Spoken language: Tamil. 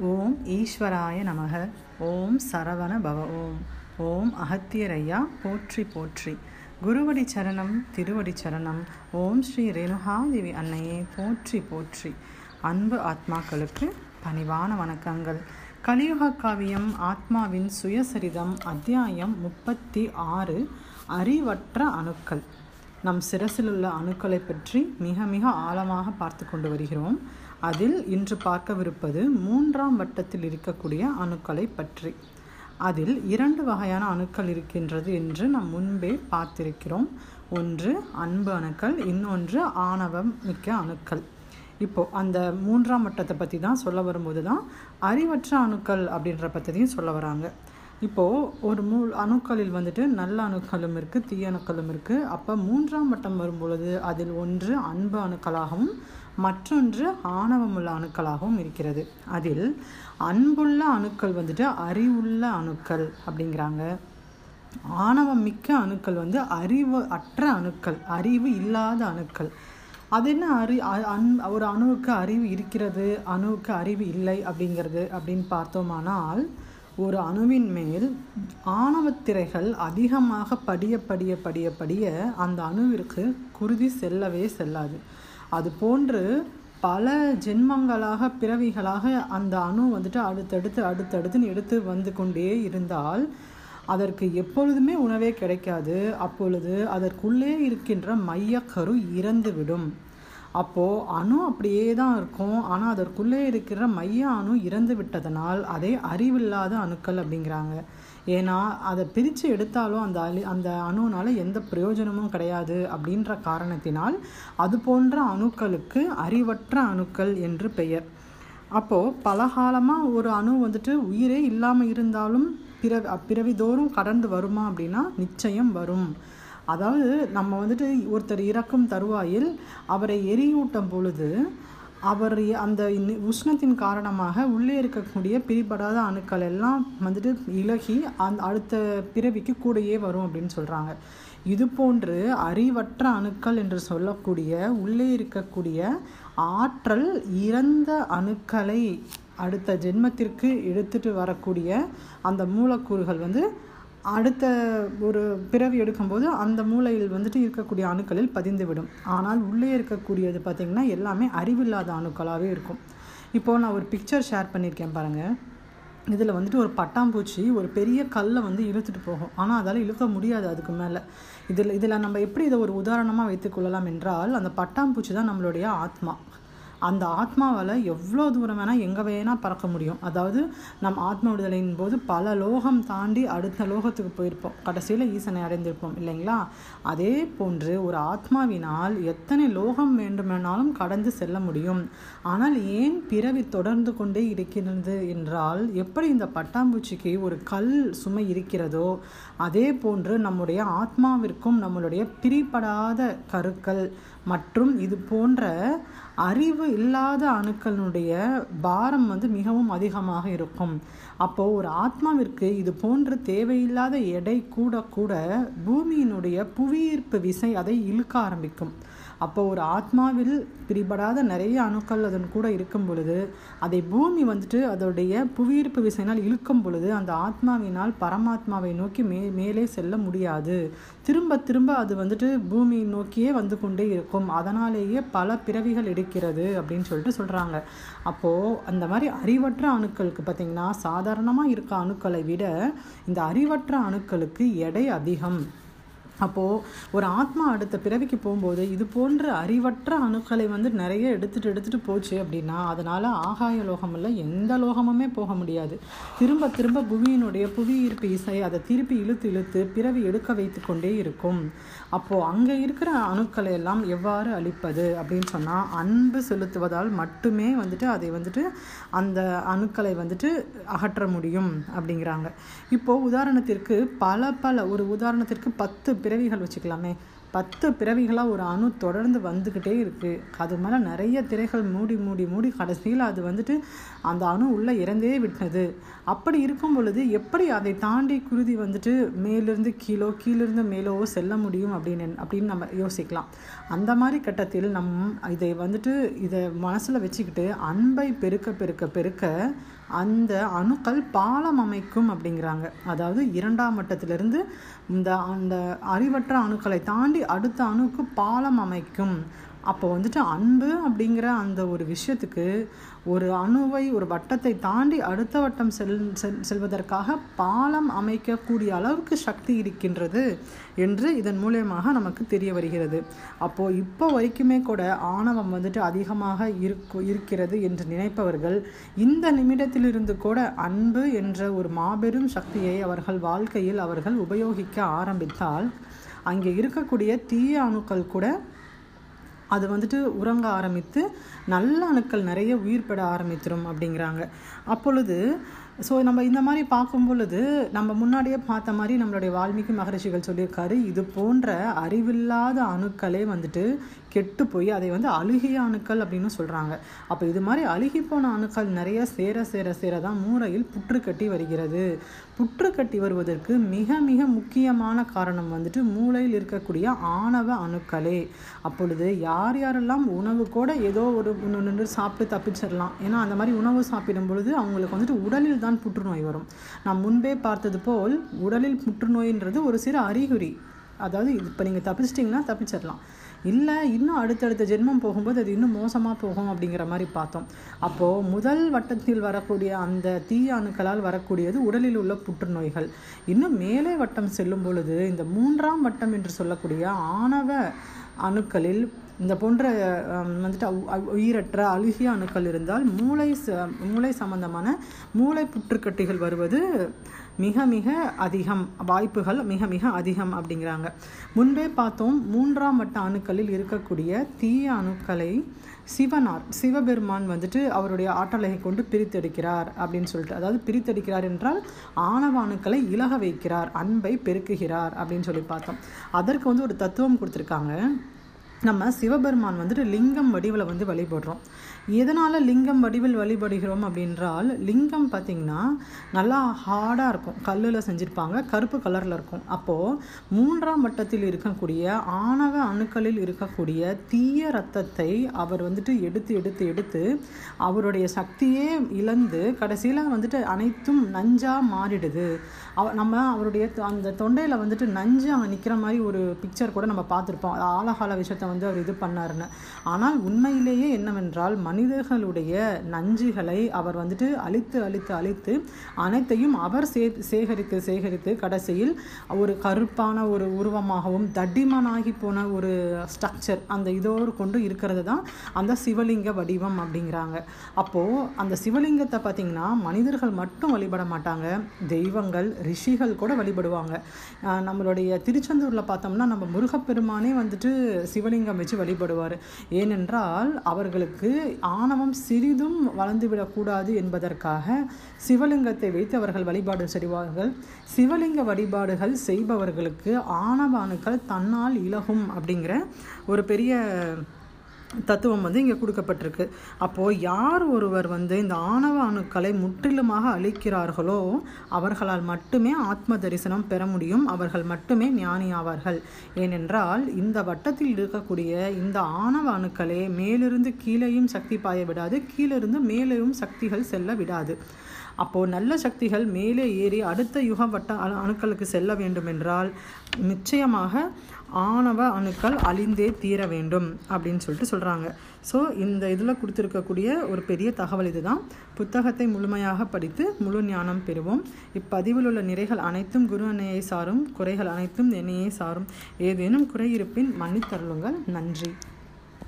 ஓம் ஈஸ்வராய நமக. ஓம் சரவண பவ. ஓம். ஓம் அகத்தியரையா போற்றி போற்றி. குருவடி சரணம் திருவடி சரணம். ஓம் ஸ்ரீ ரேணுகாதேவி அன்னையே போற்றி போற்றி. அன்பு ஆத்மாக்களுக்கு பணிவான வணக்கங்கள். கலியுக காவியம் ஆத்மாவின் சுயசரிதம் அத்தியாயம் முப்பத்தி ஆறு அறிவற்ற அணுக்கள். நம் சிரசிலுள்ள அணுக்களை பற்றி மிக மிக ஆழமாக பார்த்து கொண்டு வருகிறோம். அதில் இன்று பார்க்கவிருப்பது மூன்றாம் வட்டத்தில் இருக்கக்கூடிய அணுக்களை பற்றி. அதில் இரண்டு வகையான அணுக்கள் இருக்கின்றது என்று நாம் முன்பே பார்த்திருக்கிறோம். ஒன்று அன்பு அணுக்கள் இன்னொன்று ஆணவம் மிக்க அணுக்கள். இப்போ அந்த மூன்றாம் வட்டத்தை பற்றி தான் சொல்ல வரும்போது தான் அறிவற்ற அணுக்கள் அப்படின்ற பற்றியும் சொல்ல வராங்க. இப்போது ஒரு மூ அணுக்களில் வந்துட்டு நல்ல அணுக்களும் இருக்குது தீய அணுக்களும் இருக்குது அப்போ மூன்றாம் வட்டம் வரும்பொழுது அதில் ஒன்று அன்பு அணுக்களாகவும் மற்றொன்று ஆணவமுள்ள அணுக்களாகவும் இருக்கிறது. அதில் அன்புள்ள அணுக்கள் வந்துட்டு அறிவுள்ள அணுக்கள் அப்படிங்கிறாங்க. ஆணவம் மிக்க அணுக்கள் வந்து அறிவு அற்ற அணுக்கள் அறிவு இல்லாத அணுக்கள். அது என்ன அறி அன் ஒரு அணுவுக்கு அறிவு இருக்கிறது அணுவுக்கு அறிவு இல்லை அப்படிங்கிறது அப்படின்னு பார்த்தோமானால் ஒரு அணுவின் மேல் ஆணவத்திரைகள் அதிகமாக படிய படிய படிய படிய அந்த அணுவிற்கு குருதி செல்லவே செல்லாது. அது போன்று பல ஜென்மங்களாக பிறவிகளாக அந்த அணு வந்துட்டு அடுத்தடுத்து அடுத்தடுத்துன்னு எடுத்து வந்து கொண்டே இருந்தால் அதற்கு எப்பொழுதுமே உணவே கிடைக்காது. அப்பொழுது அதற்குள்ளே இருக்கின்ற மையக்கரு இறந்துவிடும். அப்போது அணு அப்படியே தான் இருக்கும். ஆனால் அதற்குள்ளே இருக்கிற மைய அணு இறந்து விட்டதனால் அதை அறிவில்லாத அணுக்கள் அப்படிங்கிறாங்க. ஏன்னா அதை பிரித்து எடுத்தாலும் அந்த அழி அந்த அணுனால் எந்த பிரயோஜனமும் கிடையாது அப்படின்ற காரணத்தினால் அது போன்ற அணுக்களுக்கு அறிவற்ற அணுக்கள் என்று பெயர். அப்போது பலகாலமாக ஒரு அணு வந்துட்டு உயிரே இல்லாமல் இருந்தாலும் பிறவி பிறவிதோறும் கடந்து வருமா அப்படின்னா நிச்சயம் வரும். அதாவது நம்ம வந்துட்டு ஒருத்தர் இறக்கும் தருவாயில் அவரை எரியூட்டும் பொழுது அவர் அந்த உஷ்ணத்தின் காரணமாக உள்ளே இருக்கக்கூடிய பிரிபடாத அணுக்கள் எல்லாம் வந்துட்டு இலகி அந் அடுத்த பிறவிக்கு கூடையே வரும் அப்படின்னு சொல்கிறாங்க இது போன்று அறிவற்ற அணுக்கள் என்று சொல்லக்கூடிய உள்ளே இருக்கக்கூடிய ஆற்றல் இறந்த அணுக்களை அடுத்த ஜென்மத்திற்கு எடுத்துட்டு வரக்கூடிய அந்த மூலக்கூறுகள் வந்து அடுத்த ஒரு பிறவி எடுக்கும்போது அந்த மூளையில் வந்துட்டு இருக்கக்கூடிய அணுக்களில் பதிந்துவிடும். ஆனால் உள்ளே இருக்கக்கூடியது பார்த்திங்கன்னா எல்லாமே அறிவில்லாத அணுக்களாகவே இருக்கும். இப்போது நான் ஒரு பிக்சர் ஷேர் பண்ணியிருக்கேன் பாருங்கள் இதில் வந்துட்டு ஒரு பட்டாம்பூச்சி ஒரு பெரிய கல்லை வந்து இழுத்துட்டு போகும். ஆனால் அதால் இழுக்க முடியாது அதுக்கு மேலே. இதில் இதில் நம்ம எப்படி இதை ஒரு உதாரணமாக வைத்துக்கொள்ளலாம் என்றால் அந்த பட்டாம்பூச்சி தான் நம்மளுடைய ஆத்மா. அந்த ஆத்மாவால் எவ்வளோ தூரம் வேணால் எங்கே வேணால் பறக்க முடியும். அதாவது நம் ஆத்ம விடுதலையின் போது பல லோகம் தாண்டி அடுத்த லோகத்துக்கு போயிருப்போம். கடைசியில் ஈசனை அடைந்திருப்போம் இல்லைங்களா? அதே போன்று ஒரு ஆத்மாவினால் எத்தனை லோகம் வேண்டுமானாலும் கடந்து செல்ல முடியும். ஆனால் ஏன் பிறவி தொடர்ந்து கொண்டே இருக்கிறது என்றால் எப்படி இந்த பட்டாம்பூச்சிக்கு ஒரு கல் சுமை இருக்கிறதோ அதே போன்று நம்முடைய ஆத்மாவிற்கும் நம்மளுடைய பிரிபடாத கருக்கள் மற்றும் இது போன்ற அறிவு இல்லாத அணுக்களுடைய பாரம் வந்து மிகவும் அதிகமாக இருக்கும். அப்போது ஒரு ஆத்மாவிற்கு இது போன்ற தேவையில்லாத எடை கூட கூட பூமியினுடைய புவியீர்ப்பு விசை அதை இழுக்க ஆரம்பிக்கும். அப்போ ஒரு ஆத்மாவில் பிரிபடாத நிறைய அணுக்கள் அதன் கூட இருக்கும் பொழுது அதை பூமி வந்துட்டு அதோடைய புவியீர்ப்பு விசையினால் இழுக்கும் பொழுது அந்த ஆத்மாவினால் பரமாத்மாவை நோக்கி மே மேலே செல்ல முடியாது. திரும்ப திரும்ப அது வந்துட்டு பூமியை நோக்கியே வந்து கொண்டே இருக்கும். அதனாலேயே பல பிறவிகள் எடுக்கிறது அப்படின்னு சொல்லிட்டு சொல்கிறாங்க அப்போது அந்த மாதிரி அறிவற்ற அணுக்களுக்கு பார்த்திங்கன்னா சாதாரணமாக இருக்க அணுக்களை விட இந்த அறிவற்ற அணுக்களுக்கு எடை அதிகம். அப்போது ஒரு ஆத்மா அடுத்த பிறவிக்கு போகும்போது இது போன்ற அறிவற்ற அணுக்களை வந்து நிறைய எடுத்துகிட்டு எடுத்துகிட்டு போச்சு அப்படின்னா அதனால் ஆகாய லோகம் இல்லை எந்த லோகமுமே போக முடியாது. திரும்ப திரும்ப புவியினுடைய புவி ஈர்ப்பு இசை அதை திருப்பி இழுத்து இழுத்து பிறவி எடுக்க வைத்து கொண்டே இருக்கும். அப்போது அங்கே இருக்கிற அணுக்களை எல்லாம் எவ்வாறு அழிப்பது அப்படின்னு சொன்னால் அன்பு செலுத்துவதால் மட்டுமே வந்துட்டு அதை வந்துட்டு அந்த அணுக்களை வந்துட்டு அகற்ற முடியும் அப்படிங்கிறாங்க. இப்போது உதாரணத்திற்கு பல பல ஒரு உதாரணத்திற்கு பத்து பிறவிகள் வச்சுக்கலாமே. பத்து பிறவிகளாக ஒரு அணு தொடர்ந்து வந்துக்கிட்டே இருக்குது அது மேலே நிறைய திரைகள் மூடி மூடி மூடி கடைசியில் அது வந்துட்டு அந்த அணு உள்ளே இறந்தே விட்டது. அப்படி இருக்கும் பொழுது எப்படி அதை தாண்டி குருதி வந்துட்டு மேலிருந்து கீழோ கீழிருந்து மேலோ செல்ல முடியும் அப்படின்னு அப்படின்னு நம்ம யோசிக்கலாம். அந்த மாதிரி கட்டத்தில் நம் இதை வந்துட்டு இதை மனசில் வச்சுக்கிட்டு அன்பை பெருக்க பெருக்க பெருக்க அந்த அணுக்கள் பாலம் அமைக்கும் அப்படிங்கிறாங்க. அதாவது இரண்டாம் மட்டத்திலிருந்து இந்த அந்த அறிவற்ற அணுக்களை தாண்டி அடுத்த அணுக்கு பாலம் அமைக்கும். அப்போ வந்துட்டு அன்பு அப்படிங்கிற அந்த ஒரு விஷயத்துக்கு ஒரு அணுவை ஒரு வட்டத்தை தாண்டி அடுத்த வட்டம் செல் செல் செல்வதற்காக பாலம் அமைக்கக்கூடிய அளவுக்கு சக்தி இருக்கின்றது என்று இதன் மூலியமாக நமக்கு தெரிய வருகிறது. அப்போது இப்போ வரைக்குமே கூட ஆணவம் வந்துட்டு அதிகமாக இருக்கு இருக்கிறது என்று நினைப்பவர்கள் இந்த நிமிடத்திலிருந்து கூட அன்பு என்ற ஒரு மாபெரும் சக்தியை அவர்கள் வாழ்க்கையில் அவர்கள் உபயோகிக்க ஆரம்பித்தால் அங்கே இருக்கக்கூடிய தீய அணுக்கள் கூட அது வந்துட்டு உறங்க ஆரம்பித்து நல்ல அணுக்கள் நிறைய உயிர் பெற ஆரம்பித்திரும் அப்படிங்கிறாங்க. அப்பொழுது ஸோ நம்ம இந்த மாதிரி பார்க்கும் பொழுது நம்ம முன்னாடியே பார்த்த மாதிரி நம்மளுடைய வால்மீகி மகரிஷிகள் சொல்லியிருக்காரு இது போன்ற அறிவில்லாத அணுக்களே வந்துட்டு கெட்டு போய் அதை வந்து அழுகிய அணுக்கள் அப்படின்னு சொல்கிறாங்க அப்போ இது மாதிரி அழுகி போன அணுக்கள் நிறைய சேர சேர சேர தான் மூளையில் புற்று கட்டி வருகிறது. புற்று கட்டி வருவதற்கு மிக மிக முக்கியமான காரணம் வந்துட்டு மூளையில் இருக்கக்கூடிய ஆணவ அணுக்களே. அப்பொழுது யார் யாரெல்லாம் உணவு கூட ஏதோ ஒரு ஒன்று சாப்பிட்டு தப்பிச்சிடலாம் ஏன்னா அந்த மாதிரி உணவு சாப்பிடும் பொழுது அவங்களுக்கு வந்துட்டு உடலில் தான் புற்றுநோய் வரும். நான் முன்பே பார்த்தது போல் உடலில் புற்றுநோயின்றது ஒரு சிறு அறிகுறி. அதாவது இப்போ நீங்கள் தப்பிச்சிட்டிங்கன்னா தப்பிச்சிடலாம். இல்லை இன்னும் அடுத்தடுத்த ஜென்மம் போகும்போது அது இன்னும் மோசமாக போகும் அப்படிங்கிற மாதிரி பார்த்தோம். அப்போது முதல் வட்டத்தில் வரக்கூடிய அந்த தீய அணுக்களால் வரக்கூடியது உடலில் உள்ள புற்றுநோய்கள். இன்னும் மேலே வட்டம் செல்லும் பொழுது இந்த மூன்றாம் வட்டம் என்று சொல்லக்கூடிய ஆணவ அணுக்களில் இந்த போன்ற வந்துட்டு உயிரற்ற அழுகிய அணுக்கள் இருந்தால் மூளை ச மூளை சம்பந்தமான மூளை புற்றுக்கட்டிகள் வருவது மிக மிக அதிகம் வாய்ப்புகள் மிக மிக அதிகம் அப்படிங்கிறாங்க. முன்பே பார்த்தோம் மூன்றாம் வட்ட அணுக்களில் இருக்கக்கூடிய தீய அணுக்களை சிவனார் சிவபெருமான் வந்துட்டு அவருடைய ஆற்றலை கொண்டு பிரித்தெடுக்கிறார் அப்படின்னு சொல்லிட்டு அதாவது பிரித்தெடுக்கிறார் என்றால் ஆணவ அணுக்களை இலக வைக்கிறார் அன்பை பெருக்குகிறார் அப்படின்னு சொல்லி பார்த்தோம். அதற்கு வந்து ஒரு தத்துவம் கொடுத்துருக்காங்க. நம்ம சிவபெருமான் வந்துட்டு லிங்கம் வடிவில் வந்து வழிபடுறோம். எதனால் லிங்கம் வடிவில் வழிபடுகிறோம் அப்படின்றால் லிங்கம் பார்த்திங்கன்னா நல்லா ஹார்டாக இருக்கும். கல்லில் செஞ்சுருப்பாங்க கருப்பு கலரில் இருக்கும். அப்போது மூன்றாம் வட்டத்தில் இருக்கக்கூடிய ஆணவ அணுக்களில் இருக்கக்கூடிய தீய ரத்தத்தை அவர் வந்துட்டு எடுத்து எடுத்து எடுத்து அவருடைய சக்தியே இழந்து கடைசியில் வந்துட்டு அனைத்தும் நஞ்சாக மாறிடுது. அவ நம்ம அவருடைய அந்த தொண்டையில் வந்துட்டு நஞ்சு அங்கே நிற்கிற மாதிரி ஒரு பிக்சர் கூட நம்ம பார்த்துருப்போம். ஆலகால விஷயத்தை வந்து அவர் இது பண்ணாருன்னு. ஆனால் உண்மையிலேயே என்னவென்றால் மனிதர்களுடைய நஞ்சுகளை அவர் வந்துட்டு அழித்து அழித்து அழித்து அனைத்தையும் அவர் சே சேகரித்து சேகரித்து கடைசியில் ஒரு கருப்பான ஒரு உருவமாகவும் தடிமனாகி போன ஒரு ஸ்ட்ரக்சர் அந்த இதோடு கொண்டு இருக்கிறது தான் அந்த சிவலிங்க வடிவம் அப்படிங்கிறாங்க. அப்போது அந்த சிவலிங்கத்தை பார்த்திங்கன்னா மனிதர்கள் மட்டும் வழிபட மாட்டாங்க. தெய்வங்கள் ரிஷிகள் கூட வழிபடுவாங்க. நம்மளுடைய திருச்செந்தூரில் பார்த்தோம்னா நம்ம முருகப்பெருமானே வந்துட்டு சிவலிங்க சிவலிங்கம் வச்சு வழிபடுவார். ஏனென்றால் அவர்களுக்கு ஆணவம் சிறிதும் வளர்ந்துவிடக்கூடாது என்பதற்காக சிவலிங்கத்தை வைத்து அவர்கள் வழிபாடு செய்வார்கள். சிவலிங்க வழிபாடுகள் செய்பவர்களுக்கு ஆணவ அணுக்கள் தன்னால் இலகும் அப்படிங்கிற ஒரு பெரிய தத்துவம் வந்து இங்கே கொடுக்கப்பட்டிருக்கு. அப்போது யார் ஒருவர் வந்து இந்த ஆணவ அணுக்களை முற்றிலுமாக அழிக்கிறார்களோ அவர்களால் மட்டுமே ஆத்ம தரிசனம் பெற முடியும் அவர்கள் மட்டுமே ஞானி ஆவார்கள். ஏனென்றால் இந்த வட்டத்தில் இருக்கக்கூடிய இந்த ஆணவ அணுக்களே மேலிருந்து கீழேயும் சக்தி பாய விடாது கீழிருந்து மேலேயும் சக்திகள் செல்ல விடாது. அப்போது நல்ல சக்திகள் மேலே ஏறி அடுத்த யுக வட்ட அணுக்களுக்கு செல்ல வேண்டுமென்றால் நிச்சயமாக ஆணவ அணுக்கள் அழிந்தே தீர வேண்டும் அப்படின்னு சொல்லிட்டு சொல்கிறாங்க ஸோ இந்த இதில் கொடுத்துருக்கக்கூடிய ஒரு பெரிய தகவல் இதுதான். புத்தகத்தை முழுமையாக படித்து முழு ஞானம் பெறுவோம். இப்பதிவில் உள்ள நிறைகள் அனைத்தும் குரு அன்னையை சாரும் குறைகள் அனைத்தும் என்னையே சாரும். ஏதேனும் குறை இருப்பின் மன்னித்தருளுங்கள். நன்றி.